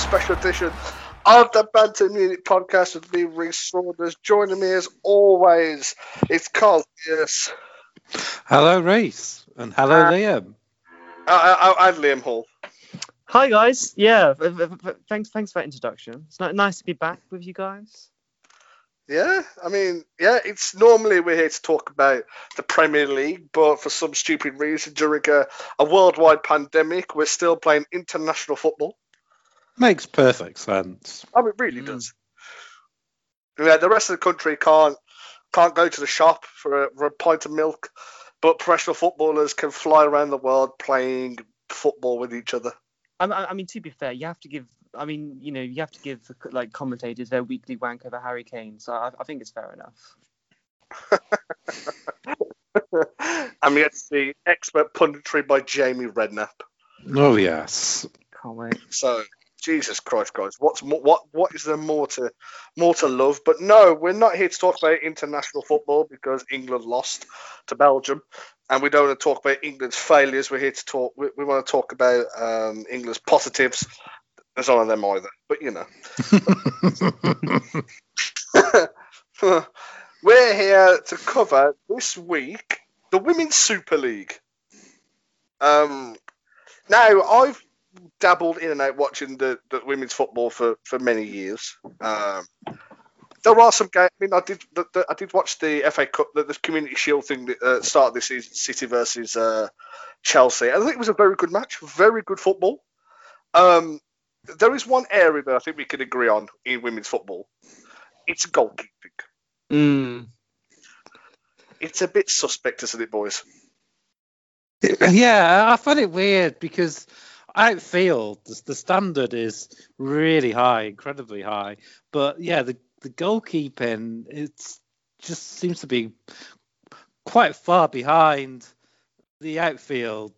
to special edition of the Banter Munich podcast with me, Reese Saunders. Joining me as always, it's Carl Yes. Hello, Reese, and hello, uh, Liam. I, I, I'm Liam Hall. Hi guys, yeah, thanks thanks for that introduction. It's nice to be back with you guys. Yeah, I mean, yeah, it's normally we're here to talk about the Premier League, but for some stupid reason, during a, a worldwide pandemic, we're still playing international football. Makes perfect sense. Oh, it really mm. does. Yeah, the rest of the country can't can't go to the shop for a, for a pint of milk, but professional footballers can fly around the world playing football with each other. I, I mean, to be fair, you have to give I mean, you know, you have to give like commentators their weekly wank over Harry Kane, so I, I think it's fair enough. and we get the expert punditry by Jamie Redknapp. Oh yes, can't wait. So Jesus Christ, guys, what's more, what what is there more to more to love? But no, we're not here to talk about international football because England lost to Belgium, and we don't want to talk about England's failures. We're here to talk. We, we want to talk about um, England's positives there's none of them either, but you know. We're here to cover this week the Women's Super League. Um, now I've dabbled in and out watching the, the women's football for, for many years. Um, there are some games. I mean, I did the, the, I did watch the FA Cup, the, the Community Shield thing that uh, started this season, City versus uh, Chelsea. I think it was a very good match, very good football. Um, there is one area that I think we can agree on in women's football. It's goalkeeping. Mm. It's a bit suspect, isn't it, boys? Yeah, I find it weird because outfield the, the standard is really high, incredibly high. But yeah, the the goalkeeping it just seems to be quite far behind the outfield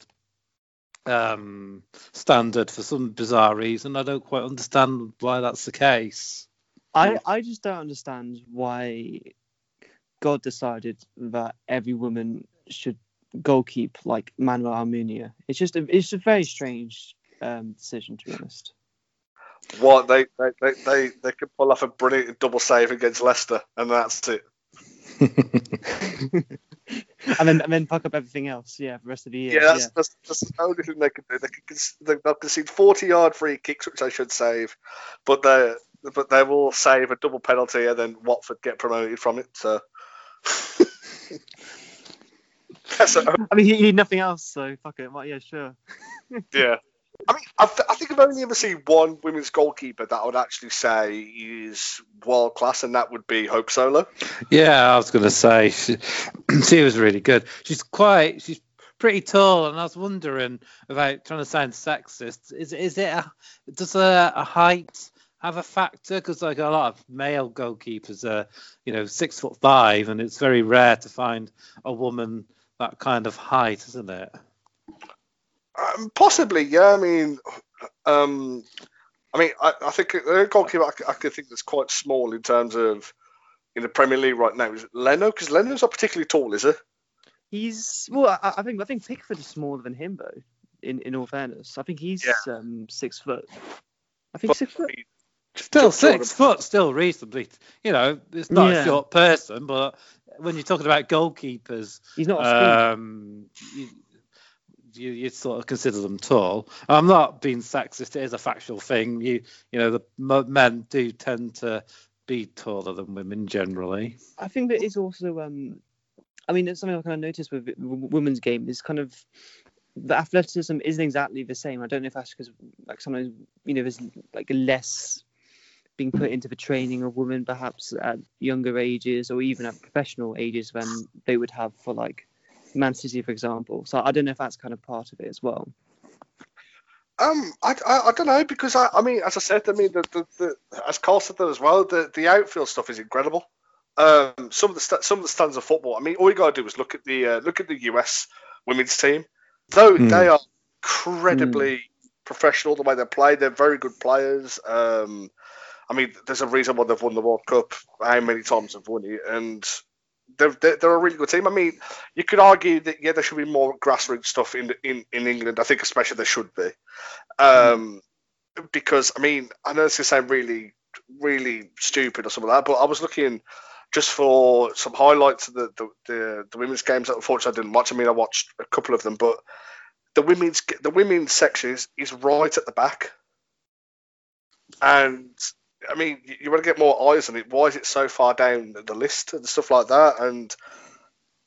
um, standard for some bizarre reason. I don't quite understand why that's the case. I, I just don't understand why God decided that every woman should goalkeep like Manuel Almunia. It's just a, it's a very strange um, decision to be honest. What they they, they they they could pull off a brilliant double save against Leicester, and that's it. and then and then fuck up everything else. Yeah, for the rest of the year. Yeah, that's, yeah. that's, that's the only thing they can do. They can they'll concede forty yard free kicks, which they should save, but they but they will save a double penalty, and then Watford get promoted from it. So. I mean, you need nothing else, so fuck it. Well, yeah, sure. yeah. I mean, I, th- I, think I've only ever seen one women's goalkeeper that I would actually say is world class, and that would be Hope Solo. Yeah, I was going to say she, she, was really good. She's quite, she's pretty tall, and I was wondering about trying to sound sexist. Is is it a, does a, a height have a factor? Because like a lot of male goalkeepers are, you know, six foot five, and it's very rare to find a woman that kind of height, isn't it? Um, possibly, yeah. I mean, um, I mean, I, I think the goalkeeper I, I could think that's quite small in terms of in the Premier League right now is Leno because Leno's not particularly tall, is he? He's well, I, I, think I think Pickford is smaller than him though. In in all fairness, I think he's yeah. um, six foot. I think but, six foot. Still six foot, still reasonably. You know, it's not yeah. a short person, but when you're talking about goalkeepers, he's not. Um, you, you you sort of consider them tall. I'm not being sexist; it is a factual thing. You you know the men do tend to be taller than women generally. I think that is also um, I mean, it's something I kind of noticed with women's game is kind of the athleticism isn't exactly the same. I don't know if that's because like sometimes you know there's like less being put into the training of women perhaps at younger ages or even at professional ages than they would have for like Man City, for example. So I don't know if that's kind of part of it as well. Um, I, I, I don't know because I, I mean, as I said, I mean, the, the, the as Carl said that as well, the, the outfield stuff is incredible. Um, some of the st- some of the stands of football. I mean, all you gotta do is look at the uh, look at the US women's team. Though mm. they are incredibly mm. professional the way they play, they're very good players. Um, I mean, there's a reason why they've won the World Cup. How many times they've won it, and they're, they're, a really good team. I mean, you could argue that yeah, there should be more grassroots stuff in in, in England. I think especially there should be. Um, because I mean I know this is sound really really stupid or something like that, but I was looking just for some highlights of the the, the, the women's games that unfortunately I didn't watch. I mean I watched a couple of them, but the women's the women's section is, is right at the back, and I mean you, you want to get more eyes on it. Why is it so far down the list and stuff like that? And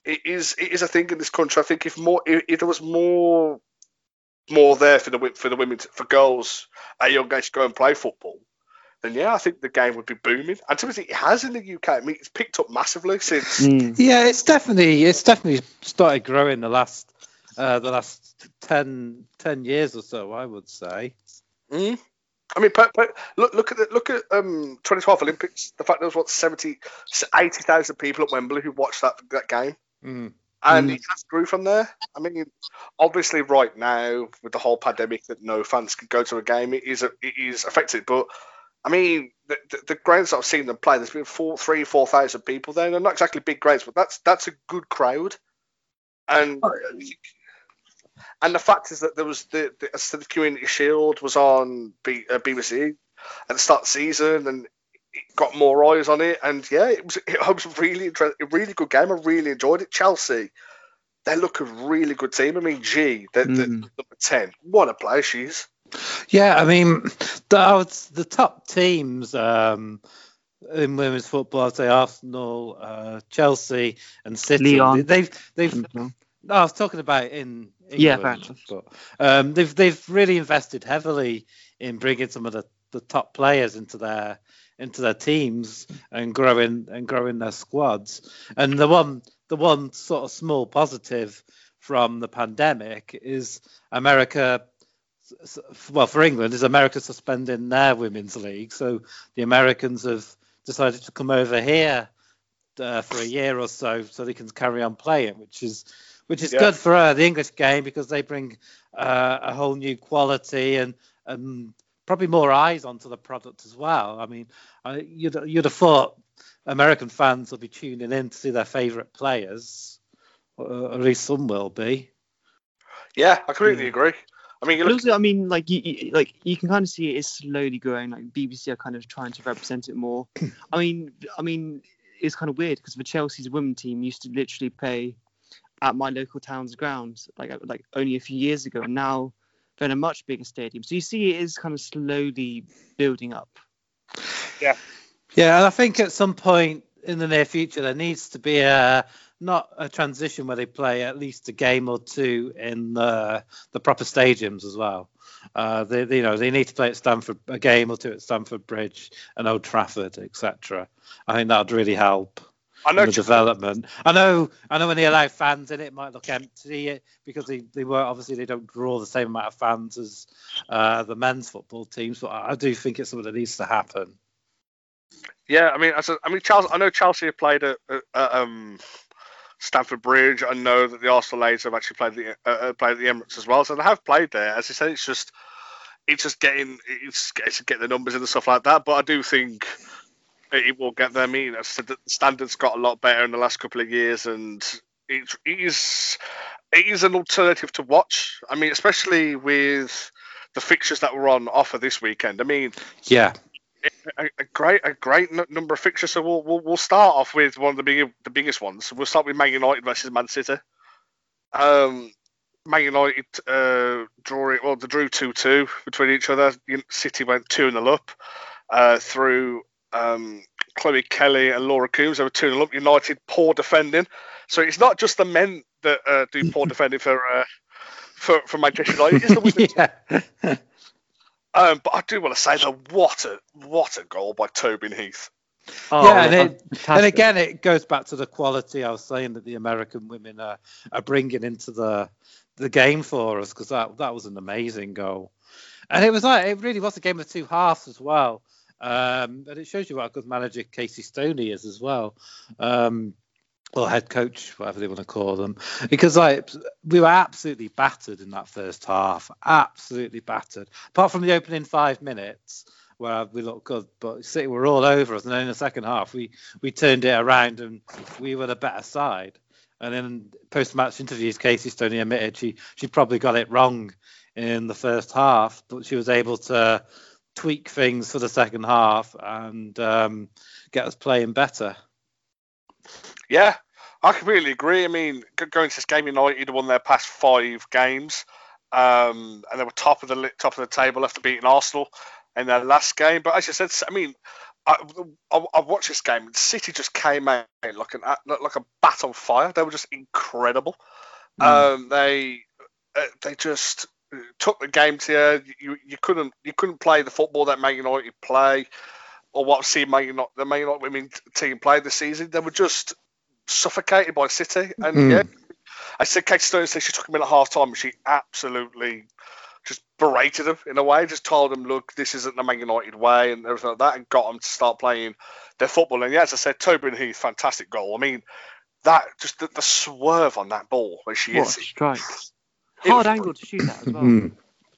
it is it is a thing in this country. I think if more if, if there was more more there for the for the women to, for girls at young age to go and play football, then yeah, I think the game would be booming. And to be it has in the UK. I mean, it's picked up massively since. Mm. Yeah, it's definitely it's definitely started growing the last uh, the last 10, 10 years or so. I would say. Mm. I mean, per, per, look look at the, look at um 2012 Olympics. The fact there was what 70, 80,000 people at Wembley who watched that that game. Mm. and Mm. it has grew from there. I mean, obviously, right now with the whole pandemic, that no fans can go to a game, it is it is affected. But I mean, the, the, the grounds that I've seen them play, there's been four, three, four thousand people there. They're not exactly big grounds, but that's that's a good crowd. And and the fact is that there was the the, the Community Shield was on B, uh, BBC at the start of the season, and it got more eyes on it. And yeah, it was it was a really a really good game. I really enjoyed it. Chelsea, they look a really good team. I mean, G, the, the Mm. number ten, what a player she is. Yeah, I mean, the, the top teams um, in women's football, I'd say Arsenal, uh, Chelsea, and City. Lyon. They've they've. Mhm. No, I was talking about in England, Yeah, fair enough. but um, they've they've really invested heavily in bringing some of the, the top players into their into their teams and growing and growing their squads. And the one the one sort of small positive from the pandemic is America. Well, for England, is America suspending their women's league? So the Americans have decided to come over here uh, for a year or so, so they can carry on playing, which is which is Yeah. good for uh, the English game because they bring uh, a whole new quality and and probably more eyes onto the product as well. I mean, I, you'd you'd have thought American fans will be tuning in to see their favourite players, or at least some will be. Yeah, I completely Yeah. agree. I mean, you But look, also, I mean, like you, you like you can kind of see it is slowly growing. Like BBC are kind of trying to represent it more. I mean, I mean, it's kind of weird because the Chelsea's women team used to literally play at my local town's grounds like like only a few years ago, and now they're in a much bigger stadium. So you see, it is kind of slowly building up. Yeah, yeah, and I think at some point in the near future there needs to be a not a transition where they play at least a game or two in the the proper stadiums as well. Uh, they, they- you know, they need to play at Stamford a game or two at Stamford Bridge and Old Trafford, etc. I think that would really help I know the development. I know, I know when they allow fans in, it might look empty eh, because they, they were obviously they don't draw the same amount of fans as uh, the men's football teams, but I I do think it's something that needs to happen. Yeah, I mean, as a, I mean, Chelsea. I know Chelsea have played at, at, at um, Stamford Bridge. I know that the Arsenal ladies have actually played the uh, uh, played at the Emirates as well. So they have played there. As I said, it's just it's just getting it's, it's getting the numbers and stuff like that. But I do think it, will get there. I mean, I said, the standards got a lot better in the last couple of years, and it, it is it is an alternative to watch. I mean, especially with the fixtures that were on offer this weekend. I mean, Yeah, a, a great a great n- number of fixtures. So we'll, we'll we'll start off with one of the big the biggest ones. We'll start with Man United versus Man City. Um, Man United uh, draw it. Well, they drew two two between each other. City went two 0 up uh, through um, Chloe Kelly and Laura Coombs. They were two 0 up. United poor defending. So it's not just the men that uh, do poor defending for. Uh, for, for Manchester United, it's the women yeah. um, but I do want to say that what a what a goal by Tobin Heath. Oh, Yeah, and it- and again, it goes back to the quality I was saying that the American women are, are bringing into the the game for us because that that was an amazing goal, and it was like it really was a game of two halves as well. Um, and it shows you what a good manager Casey Stoney is as well, um, or head coach, whatever they want to call them, because like we were absolutely battered in that first half, absolutely battered. Apart from the opening five minutes, where we looked good, but City were all over us. And then in the second half, we we turned it around and we were the better side. And in post-match interviews, Casey Stoney admitted she she probably got it wrong in the first half, but she was able to tweak things for the second half and um, get us playing better. Yeah, I completely agree. I mean, going to this game, United won their past five games, um, and they were top of the top of the table after beating Arsenal in their last game. But as you said, I mean, I, I, I watched this game. City just came out like an like a bat on fire. They were just incredible. Mm. Um, they uh, they just took the game to you. you. You couldn't you couldn't play the football that Man United play, or what I've seen Man United, the Man United women team play this season. They were just suffocated by City. And mm. yeah, I said Kate Stone said she took him in at half time, and she absolutely just berated him in a way, just told him, look, this isn't the Man United way and everything like that, and got them to start playing their football. And yeah, as I said, Tobin Heath, fantastic goal. I mean, that just the, the swerve on that ball where she what is. strike. Hard angle to shoot that as well. Mm.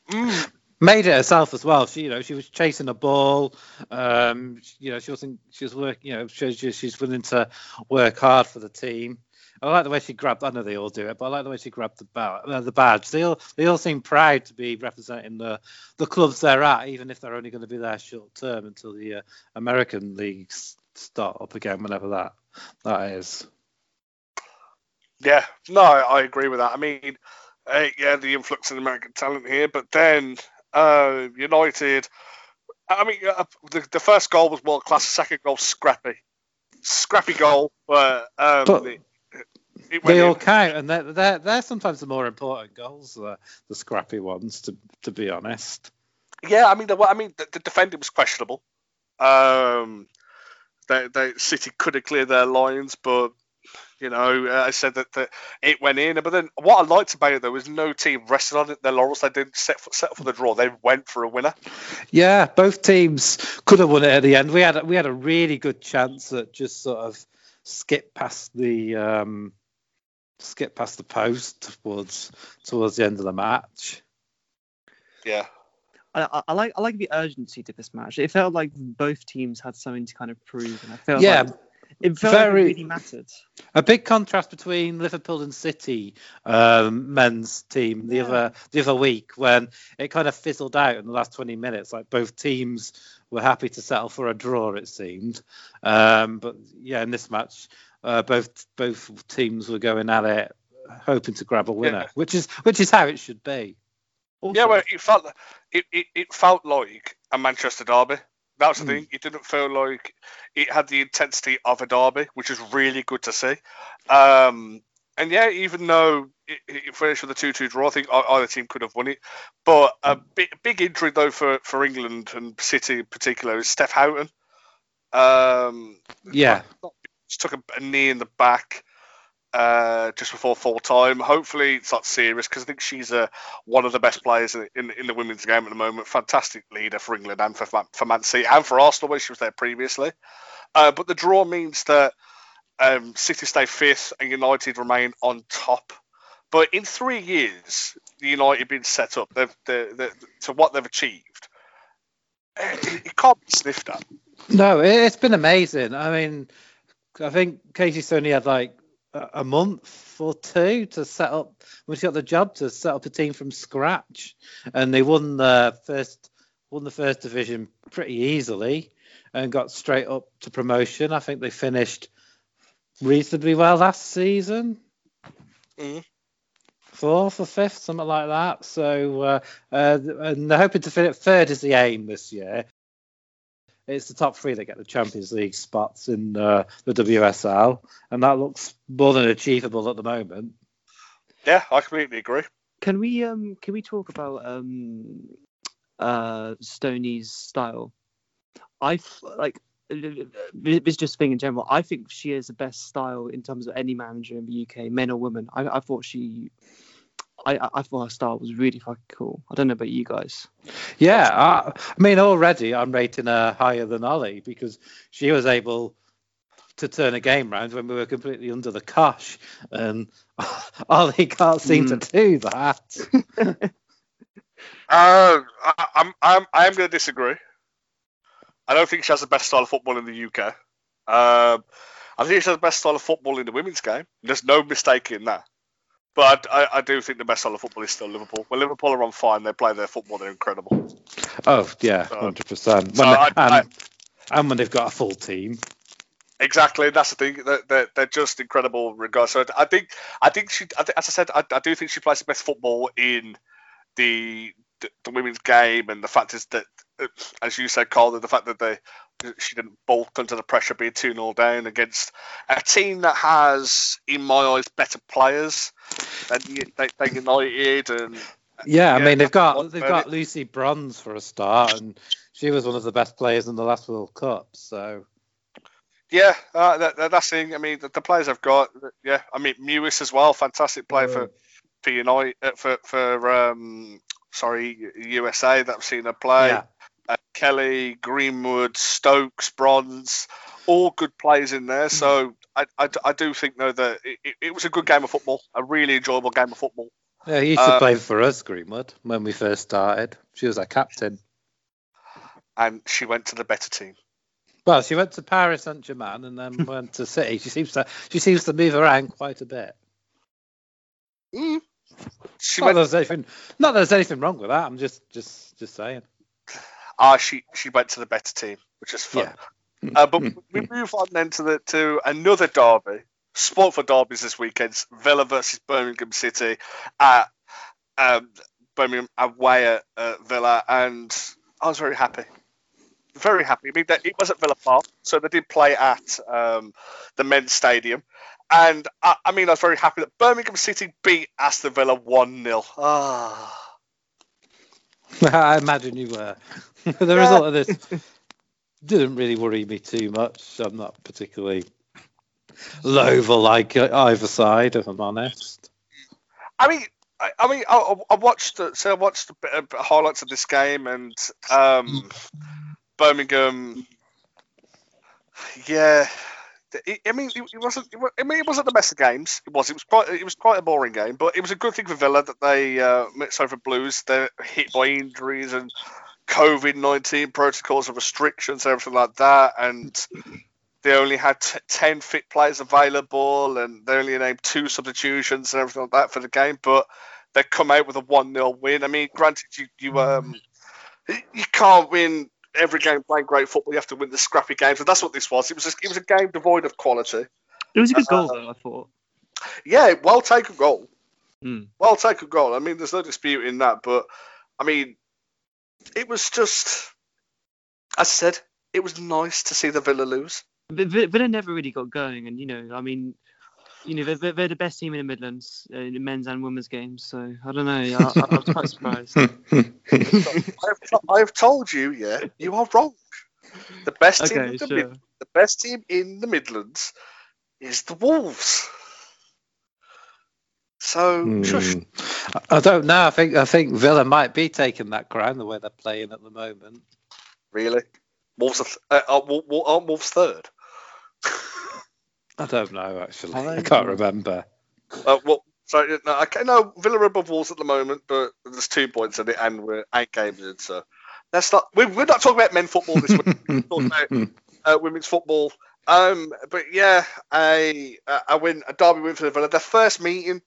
Mm. Made it herself as well. She, you know, she was chasing a ball. Um, you know, she wasn't. She was working. You know, she's she's willing to work hard for the team. I like the way she grabbed. I know they all do it, but I like the way she grabbed the, ba- uh, the badge. They all they all seem proud to be representing the the clubs they're at, even if they're only going to be there short term until the uh, American leagues start up again, whenever that that is. Yeah, no, I agree with that. I mean, uh, yeah, the influx of American talent here, but then uh, United. I mean, uh, the, the first goal was world class. Second goal, scrappy, scrappy goal. But, um, but the, they all count, and they're, they're, they're sometimes the more important goals, the, the scrappy ones, to to be honest. Yeah, I mean, the, I mean, the, the defending was questionable. Um, they, they City could have cleared their lines, but you know, uh, I said that, that it went in. But then what I liked about it though was no team rested on it, their laurels. They didn't set for, set for the draw. They went for a winner. Yeah, both teams could have won it at the end. We had we had a really good chance that just sort of skip past the um, skip past the post towards towards the end of the match. Yeah. I, I, like I like the urgency to this match. It felt like both teams had something to kind of prove, and I felt yeah, like it felt very, really mattered. A big contrast between Liverpool and City um, men's team the yeah. other the other week when it kind of fizzled out in the last 20 minutes. Like both teams were happy to settle for a draw, it seemed. Um, but yeah, in this match, uh, both both teams were going at it, hoping to grab a winner, yeah. which is which is how it should be. Also, yeah, well, it felt it, it, it felt like a Manchester derby. That's the mm. thing. It didn't feel like it had the intensity of a derby, which is really good to see. Um, and yeah, even though it, it finished with a 2 2 draw, I think either team could have won it. But a hmm. big, big injury, though, for, for England and City in particular is Steph Houghton. Um, yeah. Just took a, a knee in the back uh, just before full time. Hopefully, it's not serious because I think she's uh, one of the best players in, in, in, the women's game at the moment. Fantastic leader for England and for, for Man City and for Arsenal, where she was there previously. Uh, but the draw means that um, City stay fifth and United remain on top. But in three years, the United been set up they've, they're, they're, to what they've achieved, it, it can't be sniffed at. No, it's been amazing. I mean, I think Casey Stoney had like a month or two to set up when she got the job to set up a team from scratch, and they won the first won the first division pretty easily and got straight up to promotion. I think they finished reasonably well last season. Mm. Fourth or fifth, something like that. So, uh, uh, and they're hoping to finish third is the aim this year it's the top three that get the Champions League spots in uh, the WSL, and that looks more than achievable at the moment. Yeah, I completely agree. Can we um can we talk about um uh Stoney's style? I like it's just thing in general. I think she is the best style in terms of any manager in the UK, men or women. I, I thought she I, I thought her style was really fucking cool. I don't know about you guys. Yeah, I, I mean, already I'm rating her higher than Ollie because she was able to turn a game round when we were completely under the cosh, and Ollie can't seem mm. to hmm. do that. uh, I, I'm I'm I'm going to disagree. I don't think she has the best style of football in the UK. Um, I think she has the best style of football in the women's game. There's no mistake in that. But I, I, do think the best style of football is still Liverpool. When Liverpool are on fire and they play their football, they're incredible. Oh yeah, hundred percent. And when they've got a full team. Exactly, that's the thing. They're, they're, just incredible. Regardless, so I think I think she, as I said, I, I do think she plays the best football in the, the, the women's game, and the fact is that, uh, as you said, Carl, the fact that they she didn't bolt under the pressure being 2 0 down against a team that has, in my eyes, better players than, than United. And yeah, I mean they've got they've got Lucy Bronze for a start, and she was one of the best players in the last World Cup. So yeah, uh, that, that's the thing. I mean, the, the, players I've got, yeah, I mean Mewis as well, fantastic player for for United uh, for for um, sorry USA that I've seen her play. Yeah uh, Kelly, Greenwood, Stokes, Bronze, all good players in there. So I, I, I do think though that it, it, was a good game of football, a really enjoyable game of football. Yeah, he used to uh, play for us, Greenwood, when we first started. She was our captain. And she went to the better team. Well, she went to Paris Saint Germain and then went to City. She seems to she seems to move around quite a bit. Mm. She not, went... there's anything, not that there's anything wrong with that. I'm just just just saying ah, she she went to the better team, which is fun. Yeah. uh, but we move on then to the to another derby. Sport for derbies this weekend: Villa versus Birmingham City at um, Birmingham away at uh, Villa, and I was very happy. Very happy. I mean, it was at Villa Park, so they did play at um, the men's stadium. And I, I, mean, I was very happy that Birmingham City beat Aston Villa 1 0. Ah. I imagine you were. the result of this didn't really worry me too much. I'm not particularly loath like either side, if I'm honest. I mean, I, I mean, I, I, watched so I watched a bit of highlights of this game and um, Birmingham. Yeah, I mean, it, wasn't. I mean, it wasn't the best of games. It was. It was quite. It was quite a boring game, but it was a good thing for Villa that they uh, mixed over Blues. They're hit by injuries and COVID nineteen protocols and restrictions, and everything like that, and they only had t- ten fit players available, and they only named two substitutions and everything like that for the game. But they come out with a one 0 win. I mean, granted, you you um you can't win every game playing great football. You have to win the scrappy games, and that's what this was. It was a, it was a game devoid of quality. It was a good uh, goal, though. I thought. Yeah, well taken goal. Hmm. Well taken goal. I mean, there's no dispute in that, but I mean, it was just, as I said, it was nice to see the Villa lose. But Villa never really got going, and you know, I mean, you know, they're, they're the best team in the Midlands uh, in men's and women's games. So I don't know. I, I, I was quite surprised. I've, I've, told you, yeah, you are wrong. The best team, okay, in the, sure. Mid, the best team in the Midlands is the Wolves. So, hmm. I don't know. I think I think Villa might be taking that crown the way they're playing at the moment. Really, Wolves are, uh, aren't Wolves third? I don't know actually. I, I can't remember. Uh, well, sorry, no, I no Villa above Wolves at the moment, but there's two points in it, and we're eight games in, so that's not. We're, we're not talking about men football this week. we're talking about uh, women's football. Um, but yeah, a a win, a derby win for the Villa. Their first meeting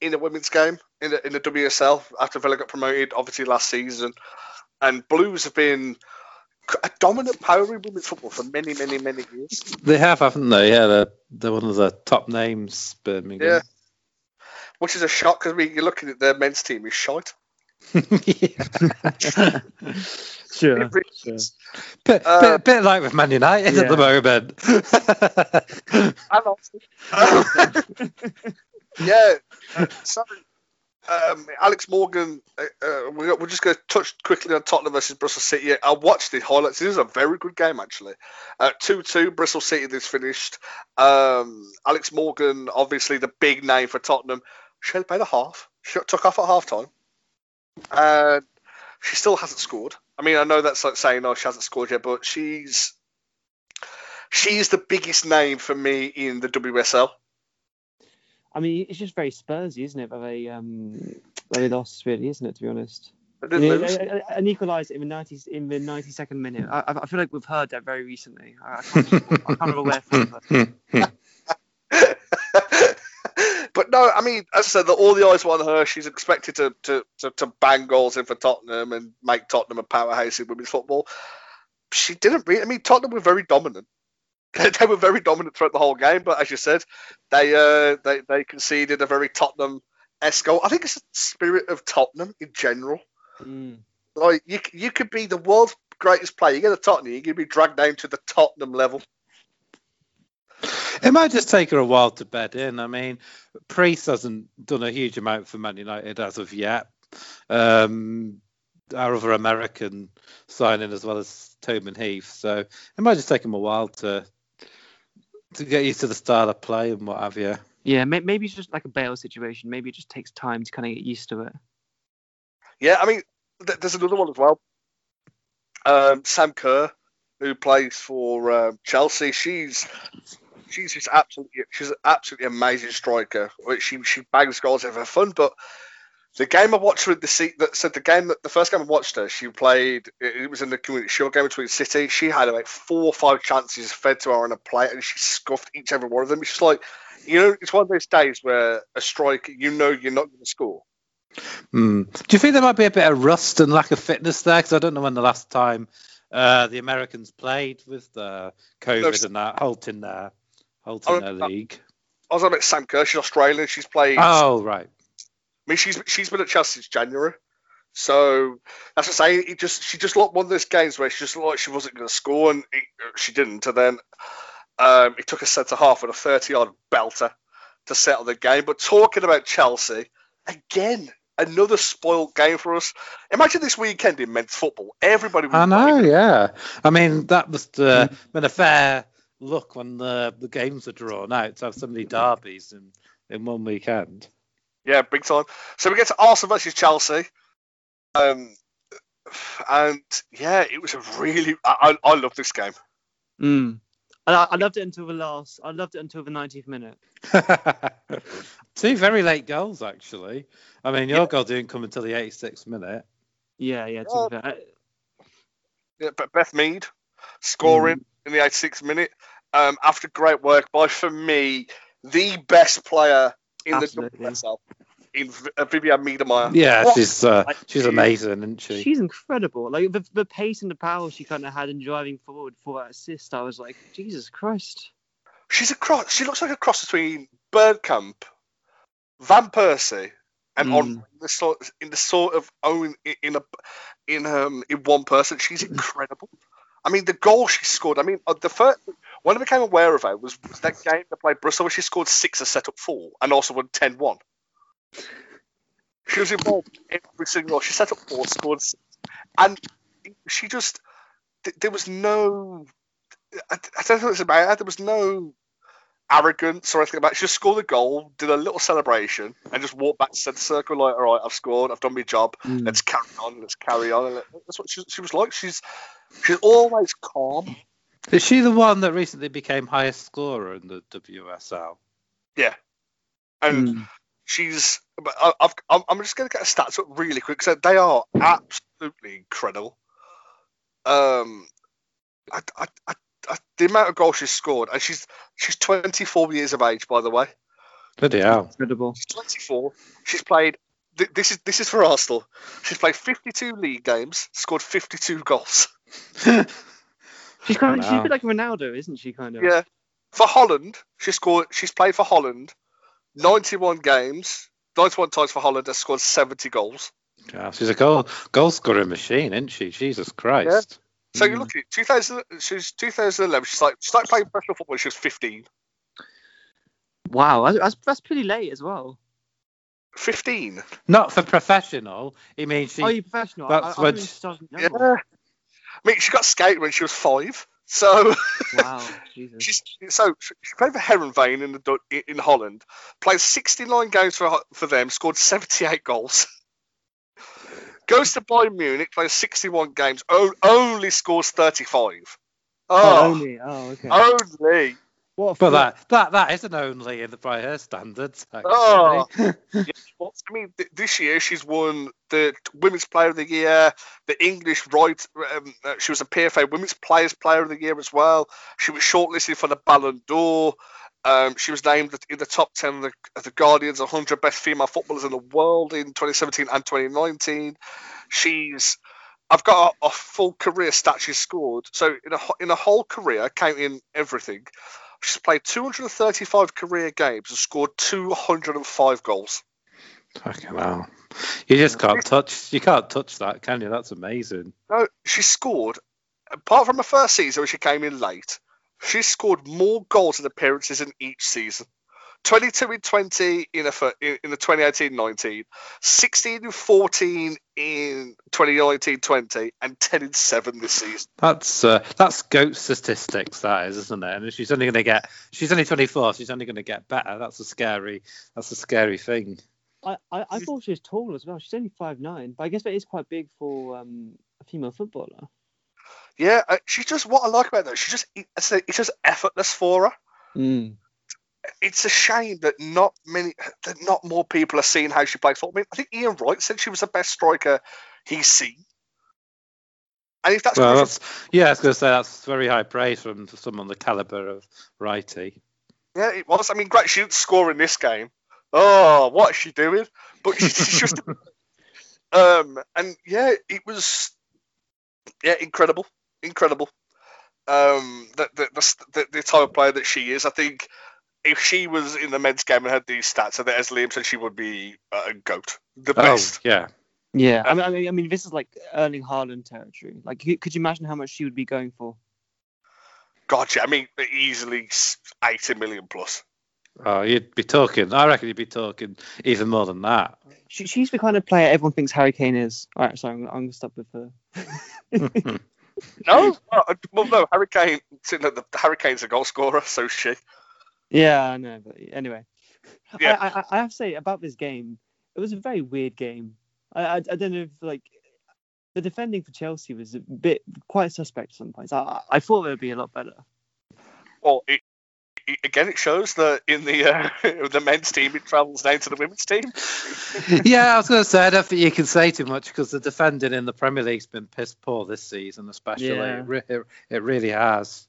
in a women's game in the in the WSL after Villa got promoted, obviously last season, and Blues have been a dominant power in women's football for many, many, many years. They have, haven't they? Yeah, they're, they're one of the top names, Birmingham. Yeah. Which is a shock because I mean, you're looking at their men's team is shite. sure. sure. Bit, uh, bit, bit, like with Man United yeah. at the moment. yeah. Uh, sorry um, Alex Morgan, uh, uh we're just going to touch quickly on Tottenham versus Bristol City. I watched the highlights. This is a very good game, actually. Uh, 2 2, Bristol City this finished. Um, Alex Morgan, obviously the big name for Tottenham. She played a half. She took off at half time. And she still hasn't scored. I mean, I know that's like saying, oh, she hasn't scored yet, but she's she's the biggest name for me in the WSL. I mean, it's just very Spursy, isn't it? Very they um they lost, really, isn't it? To be honest. an equaliser in the 90 in the 92nd minute. I, I feel like we've heard that very recently. I, I can't, I can't remember where from. But. but no, I mean, as I said, that all the eyes were on her. She's expected to, to, to, to bang goals in for Tottenham and make Tottenham a powerhouse in women's football. She didn't really. I mean, Tottenham were very dominant. they were very dominant throughout the whole game, but as you said, they uh, they they conceded a very Tottenham esque goal. I think it's the spirit of Tottenham in general. Mm. Like you, you could be the world's greatest player. You get a Tottenham, you could be dragged down to the Tottenham level. It might just take her a while to bed in. I mean, Press hasn't done a huge amount for Man United as of yet. Um, our other American signing as well as Tobin Heath, so it might just take him a while to to get used to the style of play and what have you. Yeah, may- maybe it's just like a Bale situation. Maybe it just takes time to kind of get used to it. Yeah, I mean, th- there's another one as well. Um, Sam Kerr, who plays for um, Chelsea, she's she's just absolutely she's an absolutely amazing striker. She she bangs goals of her fun, but the game I watched her the seat that said the game that the first game I watched her, she played. It was in the community shield game between City. She had like four or five chances fed to her on a plate, and she scuffed each and every one of them. Just like you know, it's one of those days where a striker, you know, you're not going to score. Hmm. Do you think there might be a bit of rust and lack of fitness there? Because I don't know when the last time uh, the Americans played with the COVID and that halting their halting Oh, their uh, league. I was on about Sam Kerr. She's Australian. She's played. Oh right. I mean, she's she's been at Chelsea since January. So that's what I'm saying. It just she just looked one of those games where she just looked like she wasn't going to score, and it, she didn't. And then um, it took a centre half with a 30 yard belter to settle the game. But talking about Chelsea again, another spoiled game for us. Imagine this weekend in men's football. Everybody. was I know, playing. yeah. I mean, that must uh, been a fair look when the the games are drawn out to have so many derbies in in one weekend. Yeah, big time. So we get to Arsenal versus Chelsea. Um, and yeah, it was a really. I, I, I love this game. Mm. And I, I loved it until the last. I loved it until the 90th minute. Two very late goals, actually. I mean, your Yeah. goal didn't come until the 86th minute. Yeah, yeah. To. Yeah, but Beth Mead scoring in the 86th minute um, after great work by, for me, the best player in Absolutely. the WSL, in V- uh, Vivianne Miedema. Yeah, What- she's uh, she's amazing, isn't she? She's incredible. Like the, the pace and the power she kind of had in driving forward for that assist. I was like, Jesus Christ. She's a cross. She looks like a cross between Bergkamp, Van Persie, and Mm. on the sort in the sort of own in a in um in one person. She's incredible. I mean, the goal she scored. I mean, uh, the first when I became aware of her was, that game they played Bristol where she scored six and set up four, and also won 10-1. She was involved in every single. She set up four, scored six, and she just there was no. I, I don't know what it's about. her, There was no arrogance or anything about it. She just scored a goal, did a little celebration, and just walked back to centre circle like, all right, I've scored, I've done my job. Mm. Let's carry on. Let's carry on. And that's what she, she was like. She's she's always calm. Is she the one that recently became highest scorer in the WSL? Yeah, and Mm. she's. I, I've, I'm, I'm just going to get stats up really quick. So they are absolutely incredible. Um, I, I, I, Uh, the amount of goals she's scored, and she's she's 24 years of age, by the way. Bloody hell. Incredible. She's 24. She's played. th- This is this is for Arsenal. She's played 52 league games, scored 52 goals. She's kind of, she's a bit like Ronaldo, isn't she? Kind of. Yeah. For Holland, she scored. She's played for Holland, 91 games, 91 times for Holland, has scored 70 goals. Yeah, she's a goal goal scoring machine, isn't she? Jesus Christ. So you Mm. look at it, 2000. She's 2011. She's like she started playing professional football. when She was 15. Wow, that's- that's, that's pretty late as well. 15. Not for professional. I mean, she. Are you professional? that's I, I, when I she- Yeah. I mean, she got skated when she was five. So Wow, Jesus. she's so she played for Heerenveen in the in Holland. Played 69 games for for them. Scored 78 goals. Goes to Bayern Munich. Plays 61 games. O- only scores 35. oh, Oh, only. Oh, okay. only. what a but that that that isn't only in the by her standards. Actually. Oh. Well, I mean, th- this year she's won the Women's Player of the Year, the English Right. Um, uh, she was a PFA Women's Players Player of the Year as well. She was shortlisted for the Ballon d'Or. Um, she was named in the top 10 of the, of the Guardian's 100 best female footballers in the world in 2017 and 2019. She's I've got a, a full career stat she's scored. So in a in a whole career, counting everything, she's played 235 career games and scored 205 goals. Fucking hell. You just can't touch. You can't touch that, can you? That's amazing. No, she scored. Apart from the first season when she came in late, she scored more goals and appearances in each season. 22 in 20 in, a, in the 2018-19, 16 in 14 in 2019-20, and 10 in 7 this season. That's uh, that's goat statistics, that is, isn't it? And she's only going to get. She's only 24. She's only going to get better. That's a scary. That's a scary thing. I, I, I thought she was tall as well. She's only five nine, but I guess that is quite big for um, a female footballer. Yeah, uh, she's just what I like about that. She's just it's, it's just effortless for her. Mm. It's a shame that not many, that not more people are seeing how she plays football. I, mean, I think Ian Wright said she was the best striker he's seen. And if that's, well, that's yeah, I was going to say that's very high praise from someone the caliber of Wrighty. Yeah, it was. I mean, great. She didn't score in this game. Oh, what is she doing? But she's just, um, and yeah, it was, yeah, incredible, incredible. Um, the the, the, the type of player that she is, I think if she was in the men's game and had these stats, I think as Liam said, she would be a goat, the best. Oh, yeah. Yeah, I mean, I mean, this is like Erling Haaland territory. Like, could you imagine how much she would be going for? Gotcha. I mean, easily eighty million plus. Oh, you'd be talking. I reckon you'd be talking even more than that. She, she's the kind of player everyone thinks Harry Kane is. All right, sorry, I'm, I'm going to stop with her. no, well, uh, no, Harry Kane. The, the Harry Kane's a goal scorer, so she. Yeah, I know, but anyway, yeah. I, I, I, have to say about this game, it was a very weird game. I, I, I don't know if like the defending for Chelsea was a bit quite suspect at some points. I, I thought it would be a lot better. Well, it, again, it shows that in the uh, the men's team, it travels down to the women's team. yeah, I was going to say, I don't think you can say too much because the defending in the Premier League's been piss poor this season, especially. Yeah. It, re- it really has.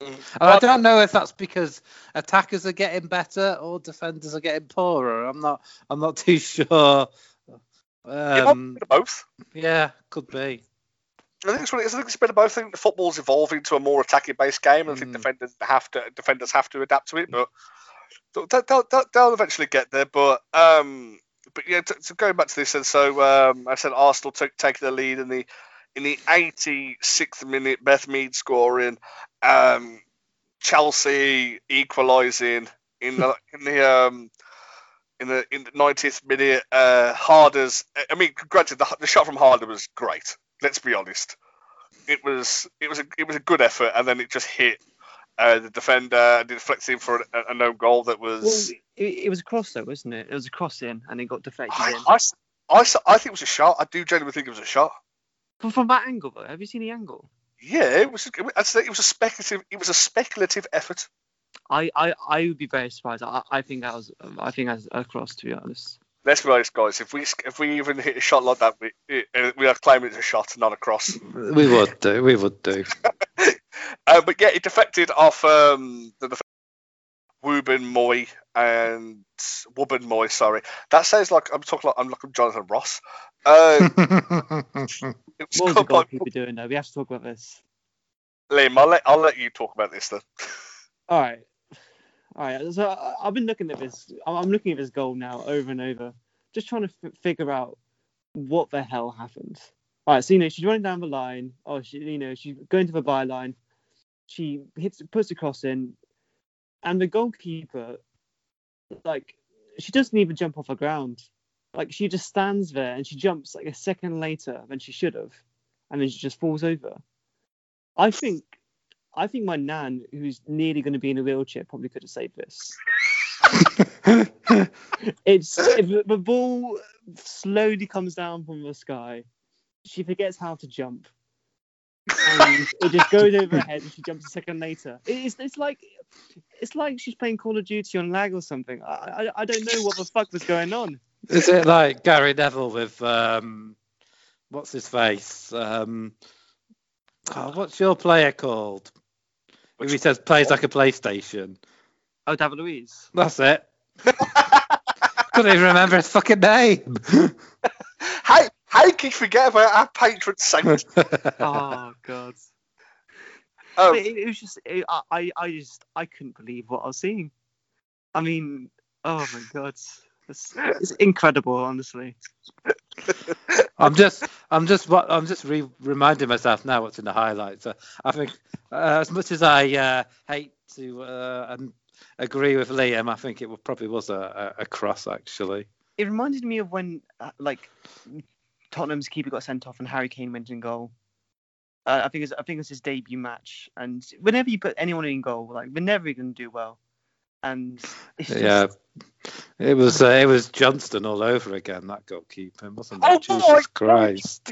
Mm. And I don't know if that's because attackers are getting better or defenders are getting poorer. I'm not. I'm not too sure. Um, both. Yeah, could be. I think it's is. I think it's a bit of both. I think the football's evolving to a more attacking-based game, and I think mm. defenders have to defenders have to adapt to it. But they'll, they'll, they'll eventually get there. But um, but yeah, so going back to this, and so um, I said Arsenal took taking the lead in the in the 86th minute, Beth Mead scoring, um, Chelsea equalising in the in the um, in the in the 90th minute. Uh, Harders, I mean, granted, the, the shot from Harder was great. Let's be honest. It was it was a it was a good effort, and then it just hit uh, the defender deflecting for a, a no goal that was. Well, it, it, was a cross though, wasn't it? It was a cross in, and it got deflected I, in. I, I, I, think it was a shot. I do genuinely think it was a shot. From, from that angle, though, have you seen the angle? Yeah, it was. It was a speculative. It was a speculative effort. I, I, I would be very surprised. I, I think that was. I think that's a cross, to be honest. Let's be honest, guys. If we if we even hit a shot like that, we we are claiming it's a shot, not a cross. We would do. We would do. uh, but yeah, it defected off um, the Wubben Moy and Wubben Moy. Sorry, that sounds like I'm talking like I'm like I'm Jonathan Ross. Uh, what was the goalkeeper like, doing though? We have to talk about this. Liam, I'll let I'll let you talk about this then. All right, all right. So I've been looking at this. I'm looking at this goal now over and over, just trying to f- figure out what the hell happened. All right, so you know she's running down the line. Oh, she, you know, she's going to the byline. She hits, puts the cross in, and the goalkeeper, like, she doesn't even jump off the ground. Like she just stands there and she jumps like a second later than she should have, and then she just falls over. I think, I think my nan, who's nearly going to be in a wheelchair, probably could have saved this. it's the ball slowly comes down from the sky. She forgets how to jump, and it just goes over her head, and she jumps a second later. It's it's like it's like she's playing Call of Duty on lag or something. I I, I don't know what the fuck was going on. Is it like Gary Neville with um, what's his face? Um, oh, what's your player called? Which he says plays like a PlayStation. Oh, David Luiz. That's it. Couldn't even remember his fucking name. How how can you forget about our patron saint? Oh God. Um, but it, it was just it, I I I just I couldn't believe what I was seeing. I mean, oh my God, it's, it's incredible, honestly. I'm just, I'm just, I'm just re- reminding myself now what's in the highlights. Uh, I think, uh, as much as I uh, hate to uh, and agree with Liam, I think it probably was a, a, a cross actually. It reminded me of when uh, like Tottenham's keeper got sent off and Harry Kane went in goal. Uh, I think it's I think it's his debut match, and whenever you put anyone in goal, like they're never going to do well. And it's just, Yeah, it was, uh, it was Johnston all over again. That goalkeeper, wasn't it? Oh Jesus Christ!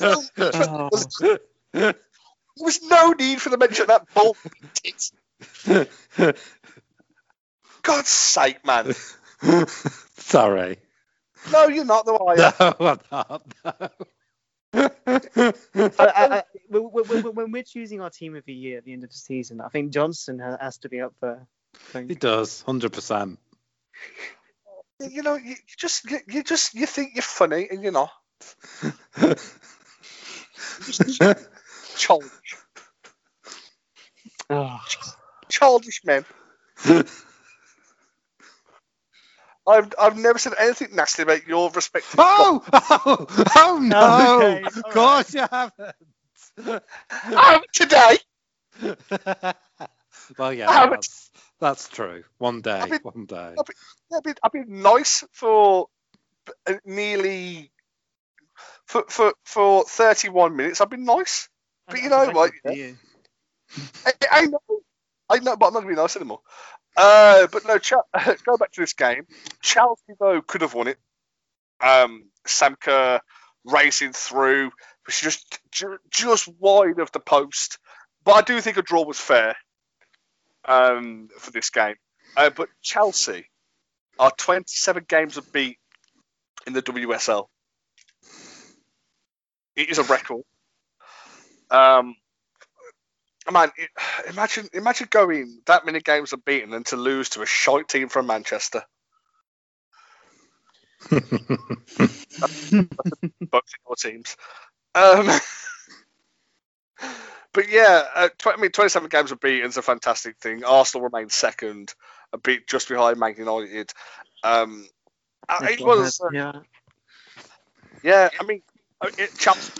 Oh. there was no need for the mention of that ball. God's sake, man. Sorry. No, you're not, the you? No, I'm not. No. I, I, I, when, when, when we're choosing our team of the year at the end of the season, I think Johnson has to be up there. He does, hundred percent. You know, you, you just, you, you just, you think you're funny, and you're not. Childish, Oh, childish men. I've, I've never said anything nasty about your respective. Oh, oh, oh no! Okay, of all course you haven't. Um, today, well, yeah, I haven't- that's, that's true. One day, I've been- one day. I've I've been, I've been nice for uh, nearly for, for for 31 minutes. I've been nice. But you know what? For you. I, I know, I know, but I'm not going to be nice anymore. Uh, but no, go back to this game. Chelsea though could have won it. Um, Sam Kerr racing through, was just just wide of the post. But I do think a draw was fair um, for this game. Uh, but Chelsea are 27 games of beat in the WSL. It is a record. Um, man, imagine imagine going that many games unbeaten and to lose to a shite team from Manchester. Both your teams. Um, but yeah, uh, tw- I mean, 27 games unbeaten is a fantastic thing. Arsenal remain second, a beat just behind Man United. Um, it was, uh, yeah. yeah. I mean, uh, it, Chelsea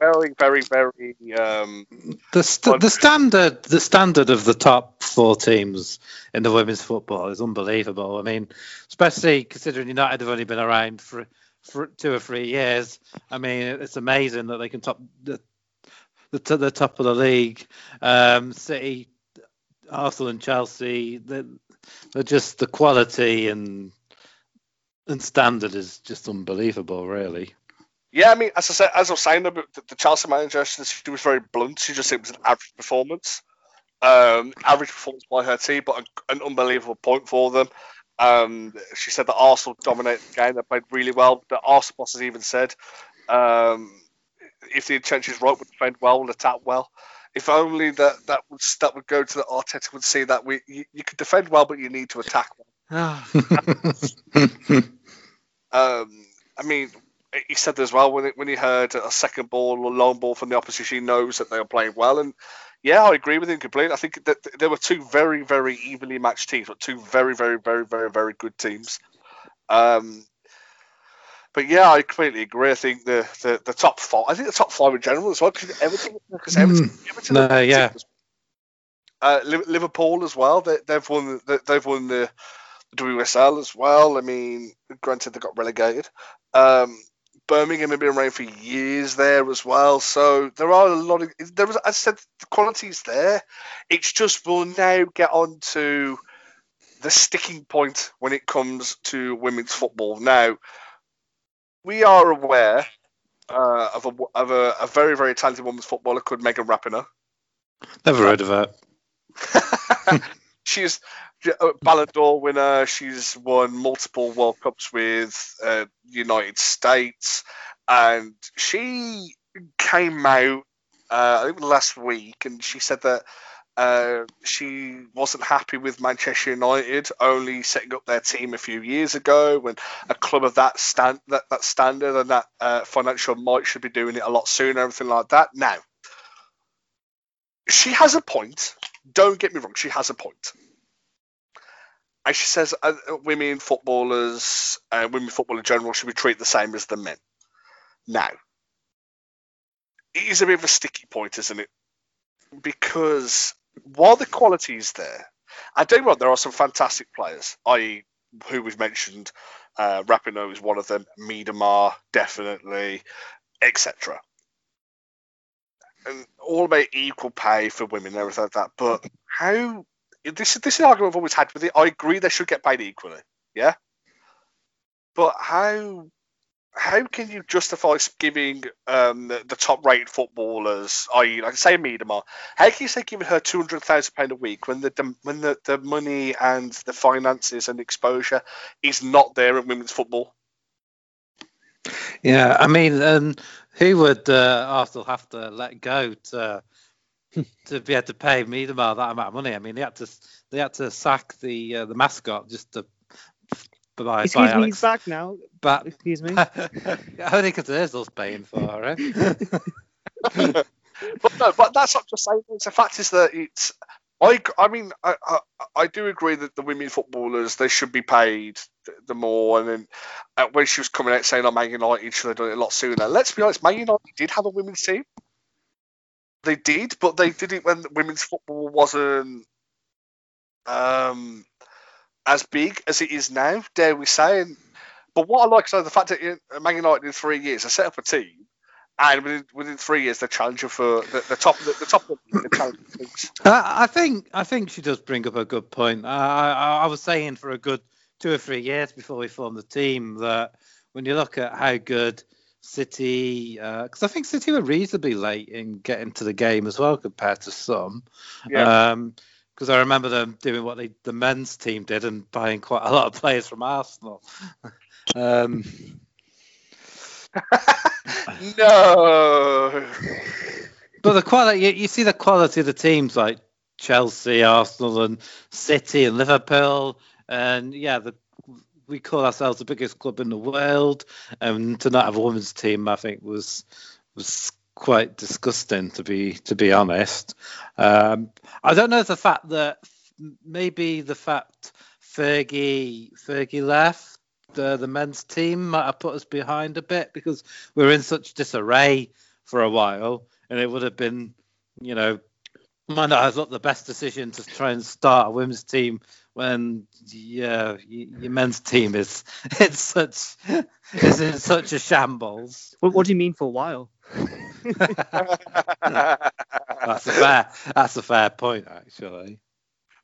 very, very, very. Um, the st- the standard the standard of the top four teams in the women's football is unbelievable. I mean, especially considering United have only been around for for two or three years. I mean, it's amazing that they can top the the, the top of the league. Um, City, Arsenal, and Chelsea. They're, they're just the quality and and standard is just unbelievable, really. Yeah, I mean, as I said, as I was saying, the, the Chelsea manager, she, was very blunt. She just said it was an average performance, um, average performance by her team, but an, unbelievable point for them. Um, she said that Arsenal dominated the game. They played really well. The Arsenal boss has even said, um, if the intention is right, would defend well, would attack well. If only that that would that would go to the Arteta would see that we you, you can defend well, but you need to attack well. Ah, Um, I mean, he said as well when it, when he heard a second ball or long ball from the opposition, he knows that they are playing well. And yeah, I agree with him completely. I think that there were two very, very evenly matched teams, but two very, very, very, very, very good teams. Um, but yeah, I completely agree. I think the, the, the top five, I think the top five in general as well, because Everton, because Everton, Everton No, yeah. uh, Liverpool as well. They, they've won. the- They've won the, the WSL as well. I mean, granted they got relegated. Um, Birmingham have been around for years there as well. So there are a lot of there was. I said the quality's there. It's just we'll now get on to the sticking point when it comes to women's football. Now we are aware uh, of a of a, a very very talented women's footballer called Megan Rapinoe. Never heard of her. she's a Ballon d'Or winner. She's won multiple World Cups with uh, United States, and she came out uh, I think last week, and she said that Uh, she wasn't happy with Manchester United only setting up their team a few years ago when a club of that stand that, that standard and that uh, financial might should be doing it a lot sooner, everything like that. Now, she has a point. Don't get me wrong, she has a point. And she says uh, women footballers, uh, women football in general, should be treated the same as the men. Now, it is a bit of a sticky point, isn't it? Because while the quality is there, I you what, there are some fantastic players, i.e., who we've mentioned. Uh, Rapinoe is one of them. Miedema, definitely, etc. And all about equal pay for women and everything like that. But how this this is an argument I've always had with it. I agree they should get paid equally, yeah. But how how can you justify giving um, the, the top rated footballers, i.e., like say Miedema, how can you say giving her two hundred thousand pound a week when the when the, the money and the finances and exposure is not there in women's football? Yeah, I mean, um, who would uh, Arsenal have to let go to to be able to pay Miedema that amount of money? I mean, they had to they had to sack the uh, the mascot just to by, Excuse by me, Alex. he's back now. But excuse me. I think it's Özil's paying for it. but no, but that's not just saying. The fact is that it's. I, I mean, I, I, I do agree that the women footballers they should be paid the, the more. And then uh, when she was coming out saying, "Oh, Man United should have done it a lot sooner." Let's be honest, Man United did have a women's team. They did, but they did it when women's football wasn't um, as big as it is now, dare we say. And, but what I like is the fact that Man United in three years they set up a team, and within, within three years they're challenging for the, the top the, the top I, I think I think she does bring up a good point. I, I was saying for a good two or three years before we formed the team that when you look at how good City, because uh, I think City were reasonably late in getting to the game as well compared to some. Yeah. Um, because I remember them doing what they, the men's team did and buying quite a lot of players from Arsenal. um, no. But the quality, you, you, see the quality of the teams like Chelsea, Arsenal, and City and Liverpool, and yeah, the, we call ourselves the biggest club in the world, and to not have a women's team, I think was was quite disgusting to be to be honest. Um, I don't know if the fact that maybe the fact Fergie Fergie left the the men's team might have put us behind a bit because we were in such disarray for a while, and it would have been, you know, might not have looked the best decision to try and start a women's team when yeah your men's team is it's such is in such a shambles. What, what do you mean for a while? that's a fair. That's a fair point, actually.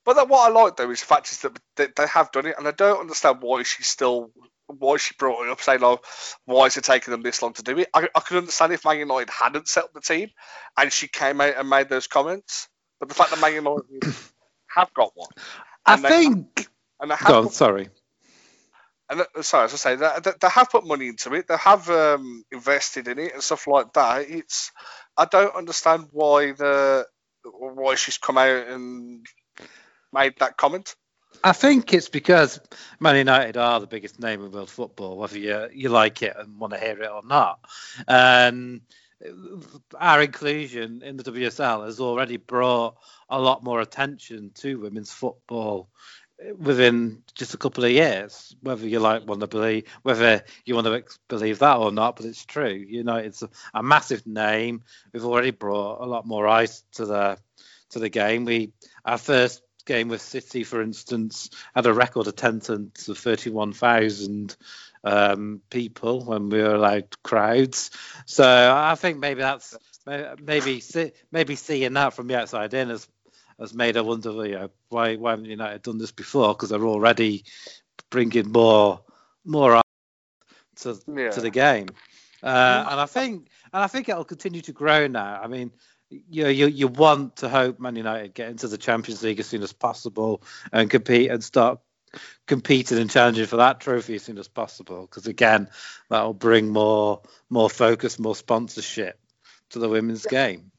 But what I like though is the fact is that they, they, have done it, and I don't understand why she's still why she brought it up, saying, "Oh, why is it taking them this long to do it?" I, I could understand if Man United hadn't set up the team, and she came out and made those comments. But the fact that Man United have got one, I think. Have, and they have Go on, sorry and sorry, as I say, they, they have put money into it. They have um, invested in it and stuff like that. It's I don't understand why the why she's come out and made that comment. I think it's because Man United are the biggest name in world football, whether you you like it and want to hear it or not. And our inclusion in the WSL has already brought a lot more attention to women's football within just a couple of years, whether you like want to believe whether you want to believe that or not, but it's true. You know, it's a, a, massive name. We've already brought a lot more eyes to the to the game. We our first game with City, for instance, had a record attendance of thirty one thousand um, people when we were allowed crowds. So I think maybe that's maybe maybe seeing that from the outside in has has made I wonder, you know, why why haven't United done this before? Because they're already bringing more more to yeah. to the game, uh, and I think and I think it'll continue to grow now. I mean. You, know, you you want to hope Man United get into the Champions League as soon as possible and compete and start competing and challenging for that trophy as soon as possible because again that'll bring more more focus more sponsorship to the women's yeah. game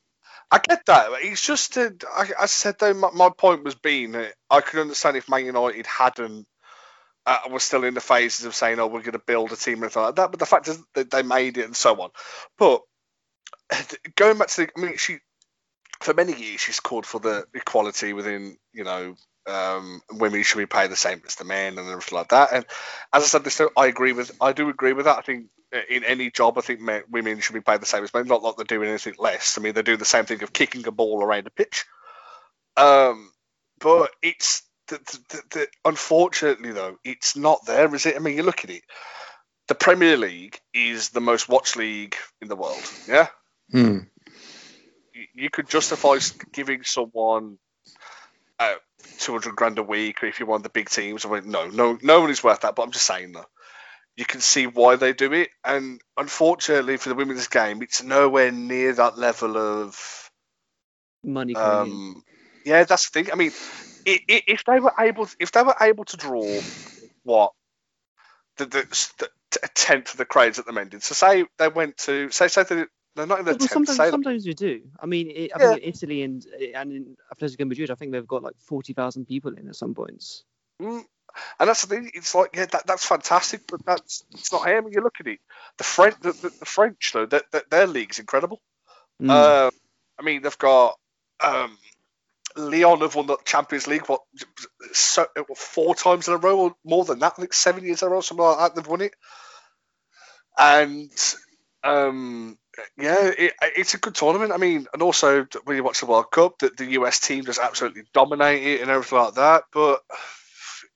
I get that. It's just, uh, I, I said though, my, my point was being that I could understand if Man United hadn't uh, was still in the phases of saying, "Oh, we're going to build a team and anything like that." But the fact is that they made it and so on. But going back to the, I mean, she for many years she's called for the equality within, you know, um, women should be paid the same as the men and everything like that. And as I said, this I agree with. I do agree with that. I think in any job, I think men, women should be paid the same as men. Not like they're doing anything less. I mean, they're doing the same thing of kicking a ball around a pitch. Um, but it's the, the, the, unfortunately though, it's not there, is it? I mean, you look at it. The Premier League is the most watched league in the world. Yeah. Hmm. You, you could justify giving someone uh, 200 grand a week or if you're one of the big teams. I mean, no, no, no one is worth that. But I'm just saying though, you can see why they do it. And unfortunately for the women's game, it's nowhere near that level of money. um, yeah, that's the thing. I mean, if they were able, if they were able to draw what the, the, the a tenth of the crowds at the men did. So say they went to say say they, they're not in the Well, sometimes, sometimes we do. I mean, it, I Yeah. in Italy and and in Atletico Madrid, I think they've got like forty thousand people in at some points. Mm. And that's the thing. It's like, yeah, that, that's fantastic, but that's it's not here. When you look at it, the French, the, the, the French though, that that their league's incredible. Mm. Uh, I mean, they've got um, Lyon have won the Champions League what so, four times in a row or more than that. Think seven years in a row, something like that. They've won it, and um, yeah, it, it's a good tournament. I mean, and also when you watch the World Cup, that the US team just absolutely dominate it and everything like that. But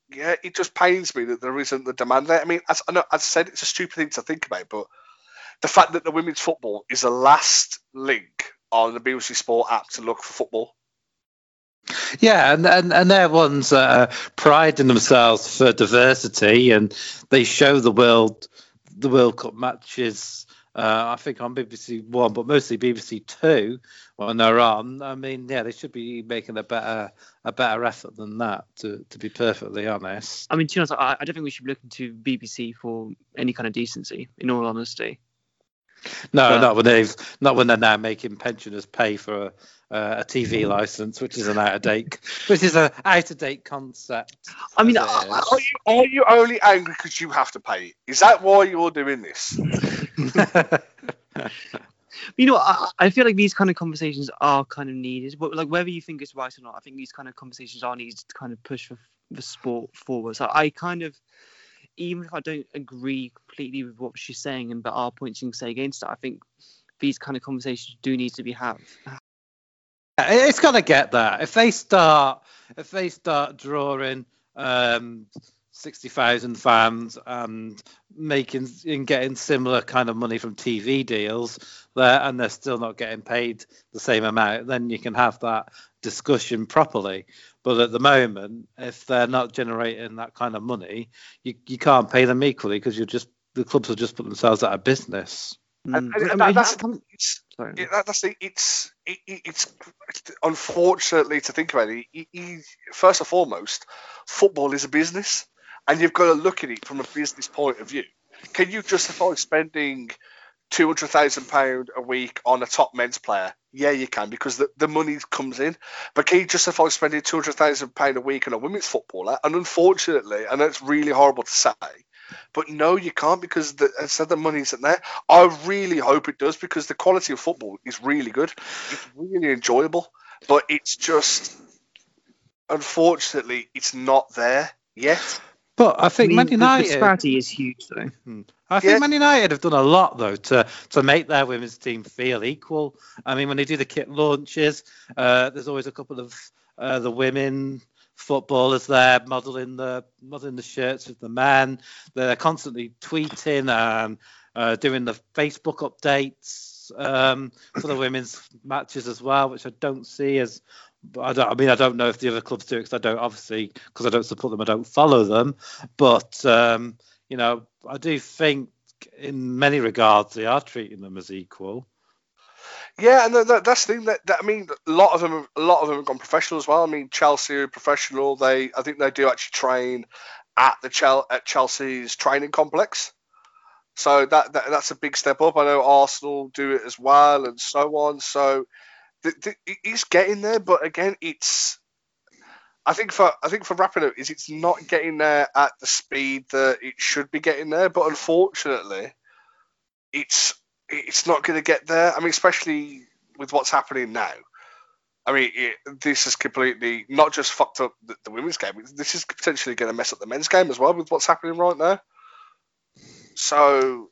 yeah, it just pains me that there isn't the demand there. I mean, as I know, as I said, it's a stupid thing to think about, but the fact that the women's football is the last link on the BBC Sport app to look for football. Yeah, and, and, and they're ones that are priding themselves for diversity, and they show the world the World Cup matches. Uh, I think on BBC One, but mostly BBC Two when they're on. I mean, yeah, they should be making a better a better effort than that. To to be perfectly honest. I mean, to be honest, I, I don't think we should be looking to BBC for any kind of decency. In all honesty, No, But- not when they've not when they're now making pensioners pay for a, uh, a TV license, which is an out of date, which is a out of date concept. I mean, as it I- is. Are you, are you only angry because you have to pay Is that why you're doing this? you know, I, I feel like these kind of conversations are kind of needed. But like whether you think it's right or not, I think these kind of conversations are needed to kind of push for the sport forward. So I kind of, even if I don't agree completely with what she's saying, and but are points you can say against it, I think these kind of conversations do need to be had. it's gonna get there if they start if they start drawing um, sixty thousand fans and making and getting similar kind of money from TV deals there, and they're still not getting paid the same amount, then you can have that discussion properly. But at the moment, if they're not generating that kind of money, you, you can't pay them equally because you're just the clubs will just put themselves out of business. And- Mm. and that- that's, it's, it, that, that's the, it's it, it- it's unfortunately to think about it. it- it- First and foremost, football is a business, and you've got to look at it from a business point of view. Can you justify spending two hundred thousand pound a week on a top men's player? Yeah, you can because the, the money comes in. But can you justify spending two hundred thousand pound a week on a women's footballer? And unfortunately, and it's really horrible to say, but no, you can't because the, I said the money isn't there. I really hope it does because the quality of football is really good. It's really enjoyable, but it's just unfortunately it's not there yet. But I think I mean, Man the- the United. disparity is huge, though. I think Yeah. Man United have done a lot though to to make their women's team feel equal. I mean, when they do the kit launches, uh, there's always a couple of uh, the women footballers there modeling the modeling the shirts with the men. They're constantly tweeting and uh, doing the Facebook updates um, for the women's matches as well, which I don't see as. But I, don't, I mean, I don't know if the other clubs do it because I don't obviously because I don't support them. I don't follow them, but um, you know, I do think in many regards they are treating them as equal. Yeah, and that, that- that's the thing. That, that I mean, a lot of them, a lot of them have gone professional as well. I mean, Chelsea are professional. They, I think they do actually train at the Chel- at Chelsea's training complex. So that, that that's a big step up. I know Arsenal do it as well, and so on. So it's getting there, but again, it's. I think for I think for Rapinoe is it's not getting there at the speed that it should be getting there, but unfortunately, it's it's not going to get there. I mean, especially with what's happening now. I mean, it, this is completely not just fucked up the, the women's game. This is potentially going to mess up the men's game as well with what's happening right now. So,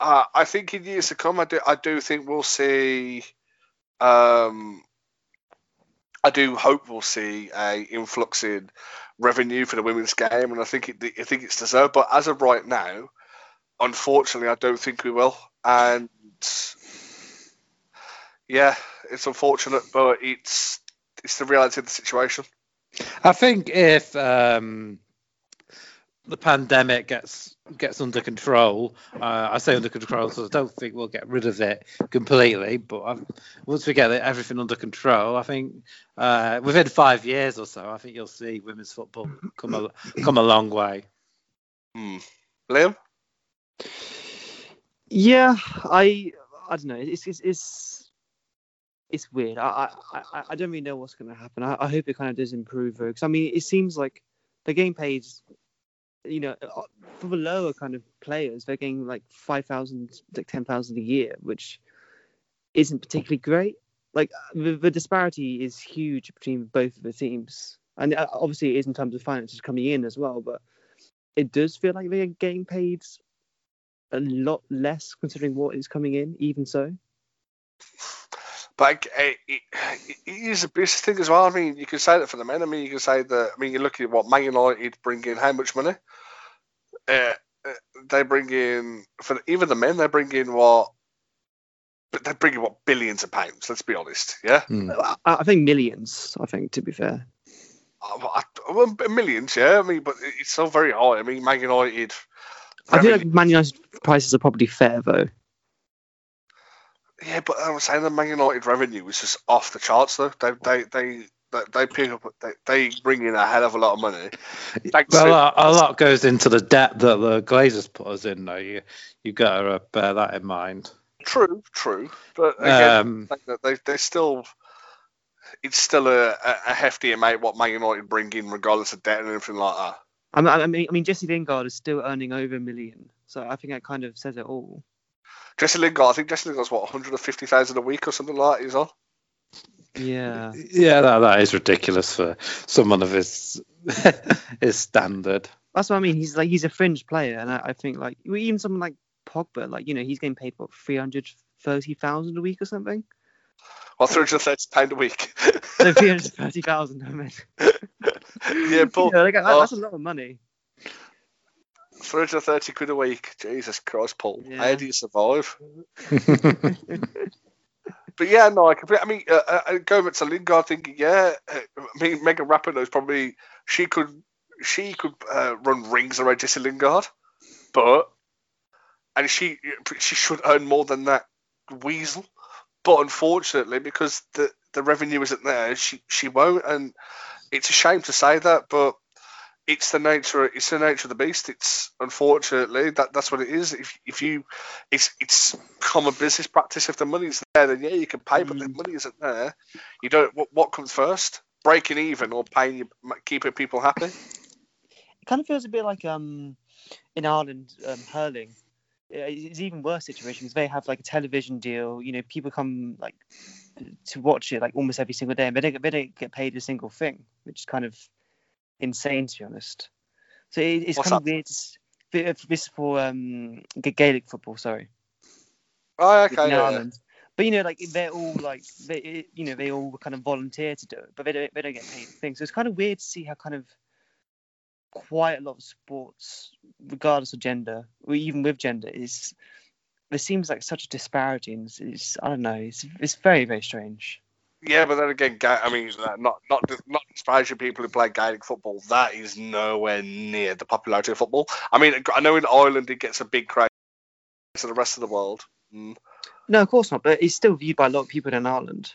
uh, I think in years to come, I do, I do think we'll see. Um, I do hope we'll see a influx in revenue for the women's game, and I think it, I think it's deserved. But as of right now, unfortunately, I don't think we will. And yeah, it's unfortunate, but it's it's the reality of the situation. I think if um, the pandemic gets gets under control, uh, I say under control, so I don't think we'll get rid of it completely. But I've, once we get everything under control, I think uh, within five years or so, I think you'll see women's football come a come a long way. Hmm. Liam. Yeah, I I don't know. It's it's it's, it's weird. I, I I don't really know what's going to happen. I, I hope it kind of does improve because I mean it seems like the game page, you know, uh, for the lower kind of players, they're getting like five thousand, like ten thousand a year, which isn't particularly great. Like the, the disparity is huge between both of the teams, and uh, obviously it is in terms of finances coming in as well. But it does feel like they're getting paid a lot less considering what is coming in, even so. But it, it, it is a business thing as well. I mean, you can say that for the men. I mean, you can say that. I mean, you're looking at what Man United bring in, how much money? Uh, uh, they bring in for even the men. They bring in what? But they bring in what billions of pounds. Let's be honest. Yeah. Mm. I, I, think millions. I think to be fair. Uh, well, millions, yeah. I mean, but it's still very high. I mean, Man United I feel like Man United prices are probably fair though. Yeah, but I was saying the Man United revenue is just off the charts though. They they they they pick up they, they bring in a hell of a lot of money. Thanks well, to, a, lot goes into the debt that the Glazers put us in though. You you got to bear that in mind. True, true, but again, um, they they still it's still a, a hefty amount what Man United bring in regardless of debt and everything like that. I mean, I mean, Jesse Lingard is still earning over a million, so I think that kind of says it all. Jesse Lingard, I think Jesse Lingard's what 150,000 a week or something like that. He's on. Yeah. Yeah, that, that is ridiculous for someone of his his standard. That's what I mean. He's like he's a fringe player, and I, I think like even someone like Pogba, like you know, he's getting paid what three hundred thirty thousand a week or something. Well, three hundred thirty pound a week. no, three hundred thirty thousand. I mean. yeah, but yeah, like, oh, that's a lot of money. 330 quid a week. Jesus Christ, Paul. Yeah. How do you survive? but yeah, no, I completely. I mean, uh, uh, going back to Lingard, thinking, yeah, uh, I mean, Megan Rapinoe is probably she could she could uh, run rings around Jesse Lingard, but and she she should earn more than that weasel. But unfortunately, because the the revenue isn't there, she she won't, and it's a shame to say that, but it's the nature it's the nature of the beast. It's unfortunately that that's what it is. If if you it's it's common business practice. If the money's there, then yeah, you can pay, but the mm. money isn't there. You don't. What, what comes first? Breaking even or paying keeping people happy? It kind of feels a bit like um in Ireland um, hurling. It's even worse situation because they have like a television deal. You know, people come like to watch it like almost every single day, and they don't, they don't get paid a single thing, which is kind of insane to be honest. So it, it's What's kind of weird. This for um, Gaelic football, sorry. Oh, okay. Yeah, yeah. But you know, like they're all like they, you know, they all kind of volunteer to do it, but they don't, they don't get paid for things. So it's kind of weird to see how kind of quite a lot of sports, regardless of gender, or even with gender, is there seems like such a disparity, and it's, it's I don't know, it's it's very very strange. Yeah, but then again, I mean, not not not disparaging people who play Gaelic football. That is nowhere near the popularity of football. I mean, I know in Ireland it gets a big crowd to the rest of the world. Mm. No, of course not. But it's still viewed by a lot of people in Ireland.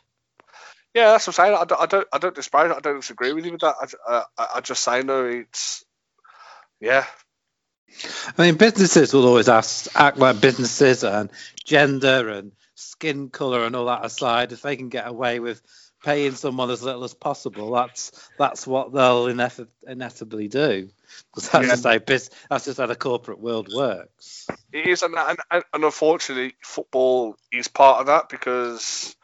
Yeah, that's what I'm saying. I don't, I don't, I don't disparage. I don't disagree with you with that. I, uh, I just say no. It's yeah, I mean, businesses will always ask, act like businesses and gender and skin color and all that aside, if they can get away with paying someone as little as possible, that's that's what they'll inev- inevitably do. Because that's Yeah. just how bus- that's just how the corporate world works. It is, and, and, and unfortunately, football is part of that because,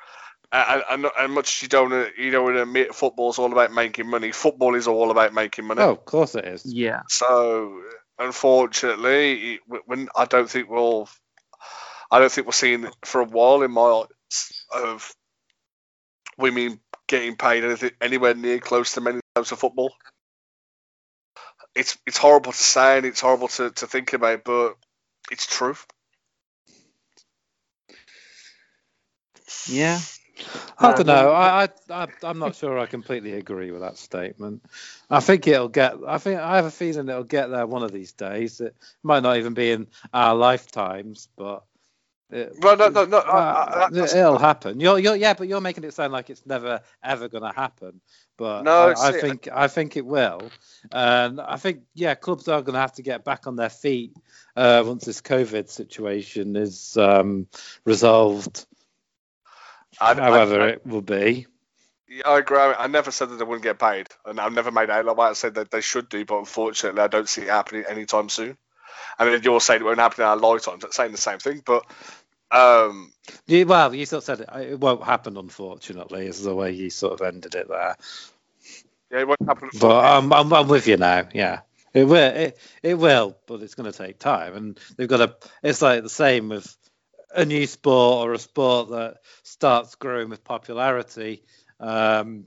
and, and, and much as you don't you don't admit football is all about making money. Football is all about making money. Oh, of course it is. Yeah. So unfortunately, when I don't think we'll, I don't think we're seeing for a while in my eyes of women getting paid anything anywhere near close to many times of football. It's it's horrible to say and it's horrible to, to think about, but it's true. Yeah. I don't know. Um, I, I, I, I'm not sure I completely agree with that statement. I think it'll get. I think I have a feeling it'll get there one of these days. It might not even be in our lifetimes, but it, Well, no, no, no. uh, I, I, it'll happen. You're, you're, yeah, but you're making it sound like it's never ever going to happen. But No, I, I think I think it will, and I think yeah, clubs are going to have to get back on their feet uh, once this COVID situation is um, resolved. I, however it will be. I, I agree. I never said that they wouldn't get paid, and I've never made out like. I said that they should do, but unfortunately, I don't see it happening anytime soon. And then you're saying it won't happen in our lifetimes. That's saying the same thing, but um, You, well, you sort of said it, it won't happen, unfortunately, is the way you sort of ended it there. yeah, it won't happen. But I'm, I'm, I'm with you now. Yeah, it will. It, it will, but it's going to take time, and they've got to. It's like the same with a new sport or a sport that starts growing with popularity. Um,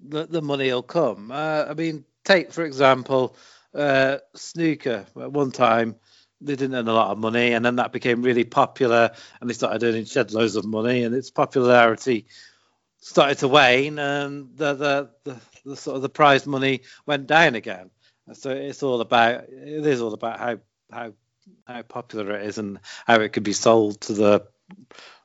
the, the money will come. Uh, I mean, take for example, uh, snooker. At one time, they didn't earn a lot of money, and then that became really popular, and they started earning shed loads of money, and its popularity started to wane, and the the, the, the sort of the prize money went down again. So it's all about it is all about how how how popular it is and how it could be sold to the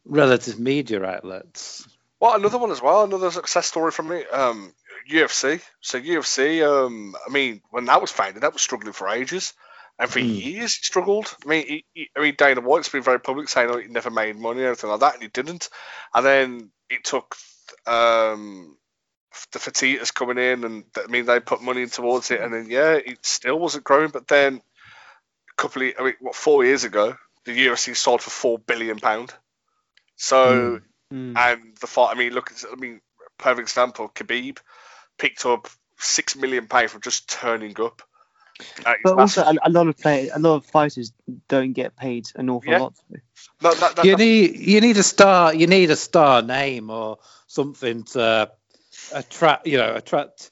relative media outlets. Well, another one as well. Another success story from me. Um, UFC. So UFC. Um, I mean, when that was founded, that was struggling for ages, and for Hmm. years it struggled. I mean, he, he- I mean, Dana White's been very public saying oh, he never made money or anything like that, and he didn't. And then it took um, the Fertitas coming in, and I mean, they put money towards it, and then yeah, it still wasn't growing. But then a couple of, I mean, what four years ago, the UFC sold for four billion pound. So Mm. And the fight. I mean, look, I mean, perfect example. Khabib picked up six million pound from just turning up. Uh, But also, a, a lot of play, a lot of fighters don't get paid an awful Yeah. lot. no, that, that, You need you need a star you need a star name or something to attract you know attract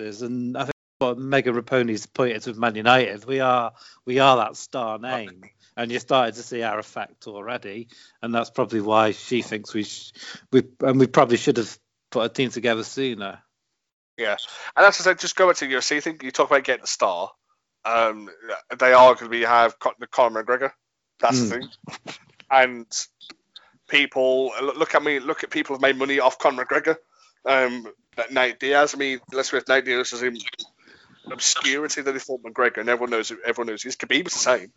and I think what Megan Rapinoe's point is with Man United we are we are that star name and you're starting to see our effect already and that's probably why she thinks we sh- we and we probably should have put a team together sooner. yeah, and that's I said. Just go back to the UFC. I think you talk about getting a star. Um, they are going to be have Con- Conor McGregor. That's Mm. the thing. And people look at me. Look at people who've made money off Conor McGregor. Um, that Nate Diaz. I mean, let's it, Nate Diaz is in obscurity that he fought McGregor, and everyone knows. Everyone knows. He's Khabib was the same.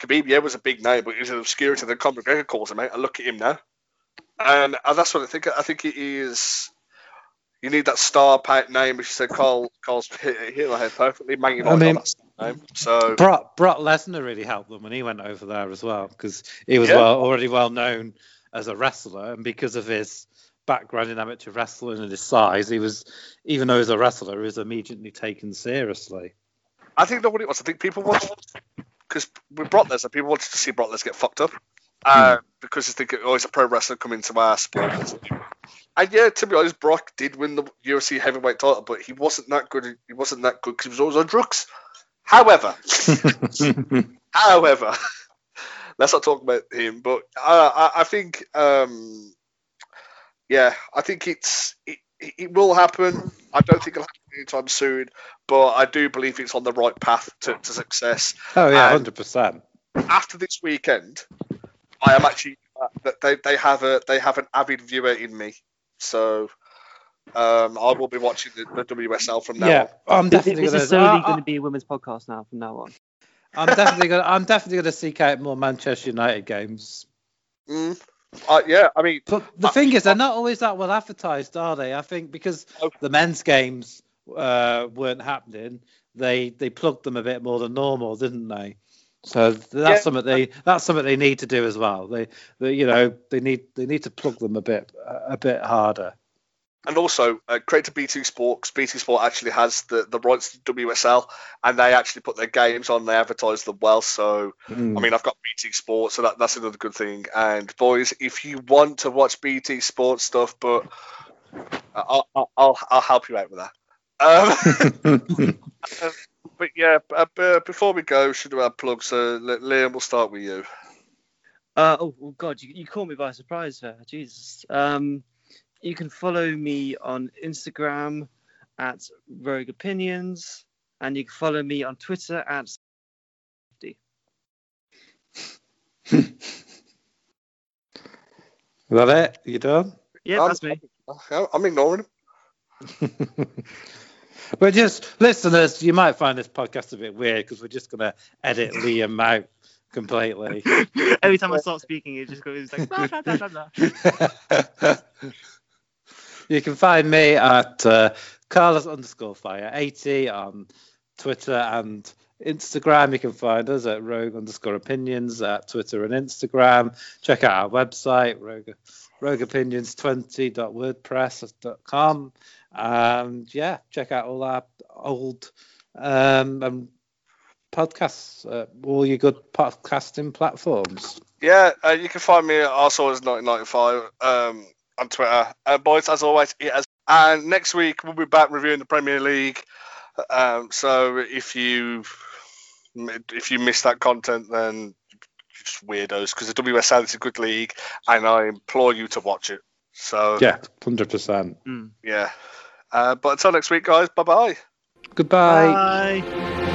Khabib, yeah, was a big name, but he's an obscurity that Conor McGregor calls him out. And look at him now. And, and that's what I think. I think it is. You need that star pack name, which you said. Carl, Carl's hit, hit head perfectly. Man United mean- name. So Brock Brock Lesnar really helped them when he went over there as well because he was Yeah. well already well known as a wrestler and because of his background in amateur wrestling and his size, he was even though he was a wrestler, he was immediately taken seriously. I think know what it was. I think people wanted because with Brock Lesnar, people wanted to see Brock Lesnar get fucked up uh, because they think oh, he's a pro wrestler coming to our sport. And yeah, to be honest, Brock did win the UFC heavyweight title, but he wasn't that good. He wasn't that good because he was always on drugs. However, however, let's not talk about him. But uh, I, I think, um, yeah, I think it's it, it will happen. I don't think it'll happen anytime soon, but I do believe it's on the right path to, to success. oh yeah, hundred percent. After this weekend, I am actually uh, they, they have a they have an avid viewer in me, so um, I will be watching the, the WSL from now Yeah, on. I'm definitely this gonna. is solely I- going to be a women's podcast now from now on. I'm definitely gonna. I'm definitely gonna seek out more Manchester United games. Mm. Uh, yeah, I mean, But the Uh, thing is, they're not always that well advertised, are they? I think because Oh. the men's games uh, weren't happening, they they plugged them a bit more than normal, didn't they? So that's Yeah. something they that's something they need to do as well. They, they you know they need they need to plug them a bit a bit harder. And also uh, credit to BT Sport 'cause BT Sport actually has the, the rights to WSL, and they actually put their games on. They advertise them well. So Mm. I mean, I've got BT Sport, so that, that's another good thing. And boys, if you want to watch BT Sport stuff, but I'll I'll, I'll, I'll help you out with that. Um, but yeah, b- uh, before we go, should we have plugs? Uh, Liam, we'll start with you. Uh, oh, oh God, you, you caught me by surprise there. Jesus. Um, you can follow me on Instagram at Rogue Opinions, and you can follow me on Twitter at. Is that it? You done? Yeah, Um, that's me. Yeah, I'm ignoring him. But just listeners, you might find this podcast a bit weird because we're just gonna edit Liam out completely. Every time I start speaking, it just goes like. Blah, blah, blah, blah, blah. you can find me at uh, Carlos underscore fire 80 on Twitter and Instagram. You can find us at Rogue underscore opinions at Twitter and Instagram. Check out our website, Rogue, rogueopinions20.wordpress.com. And yeah, check out all our old um, um, podcasts, uh, all your good podcasting platforms. Yeah, uh, you can find me at rsours1995 um, on Twitter. Uh, boys, as always, it has. And next week we'll be back reviewing the Premier League. Um, so if you if you miss that content, then you're just weirdos because the WSL is a good league, and I implore you to watch it. So Yeah, 100%. Mm. yeah. Uh, but until next week, guys. Bye bye. Goodbye. Bye.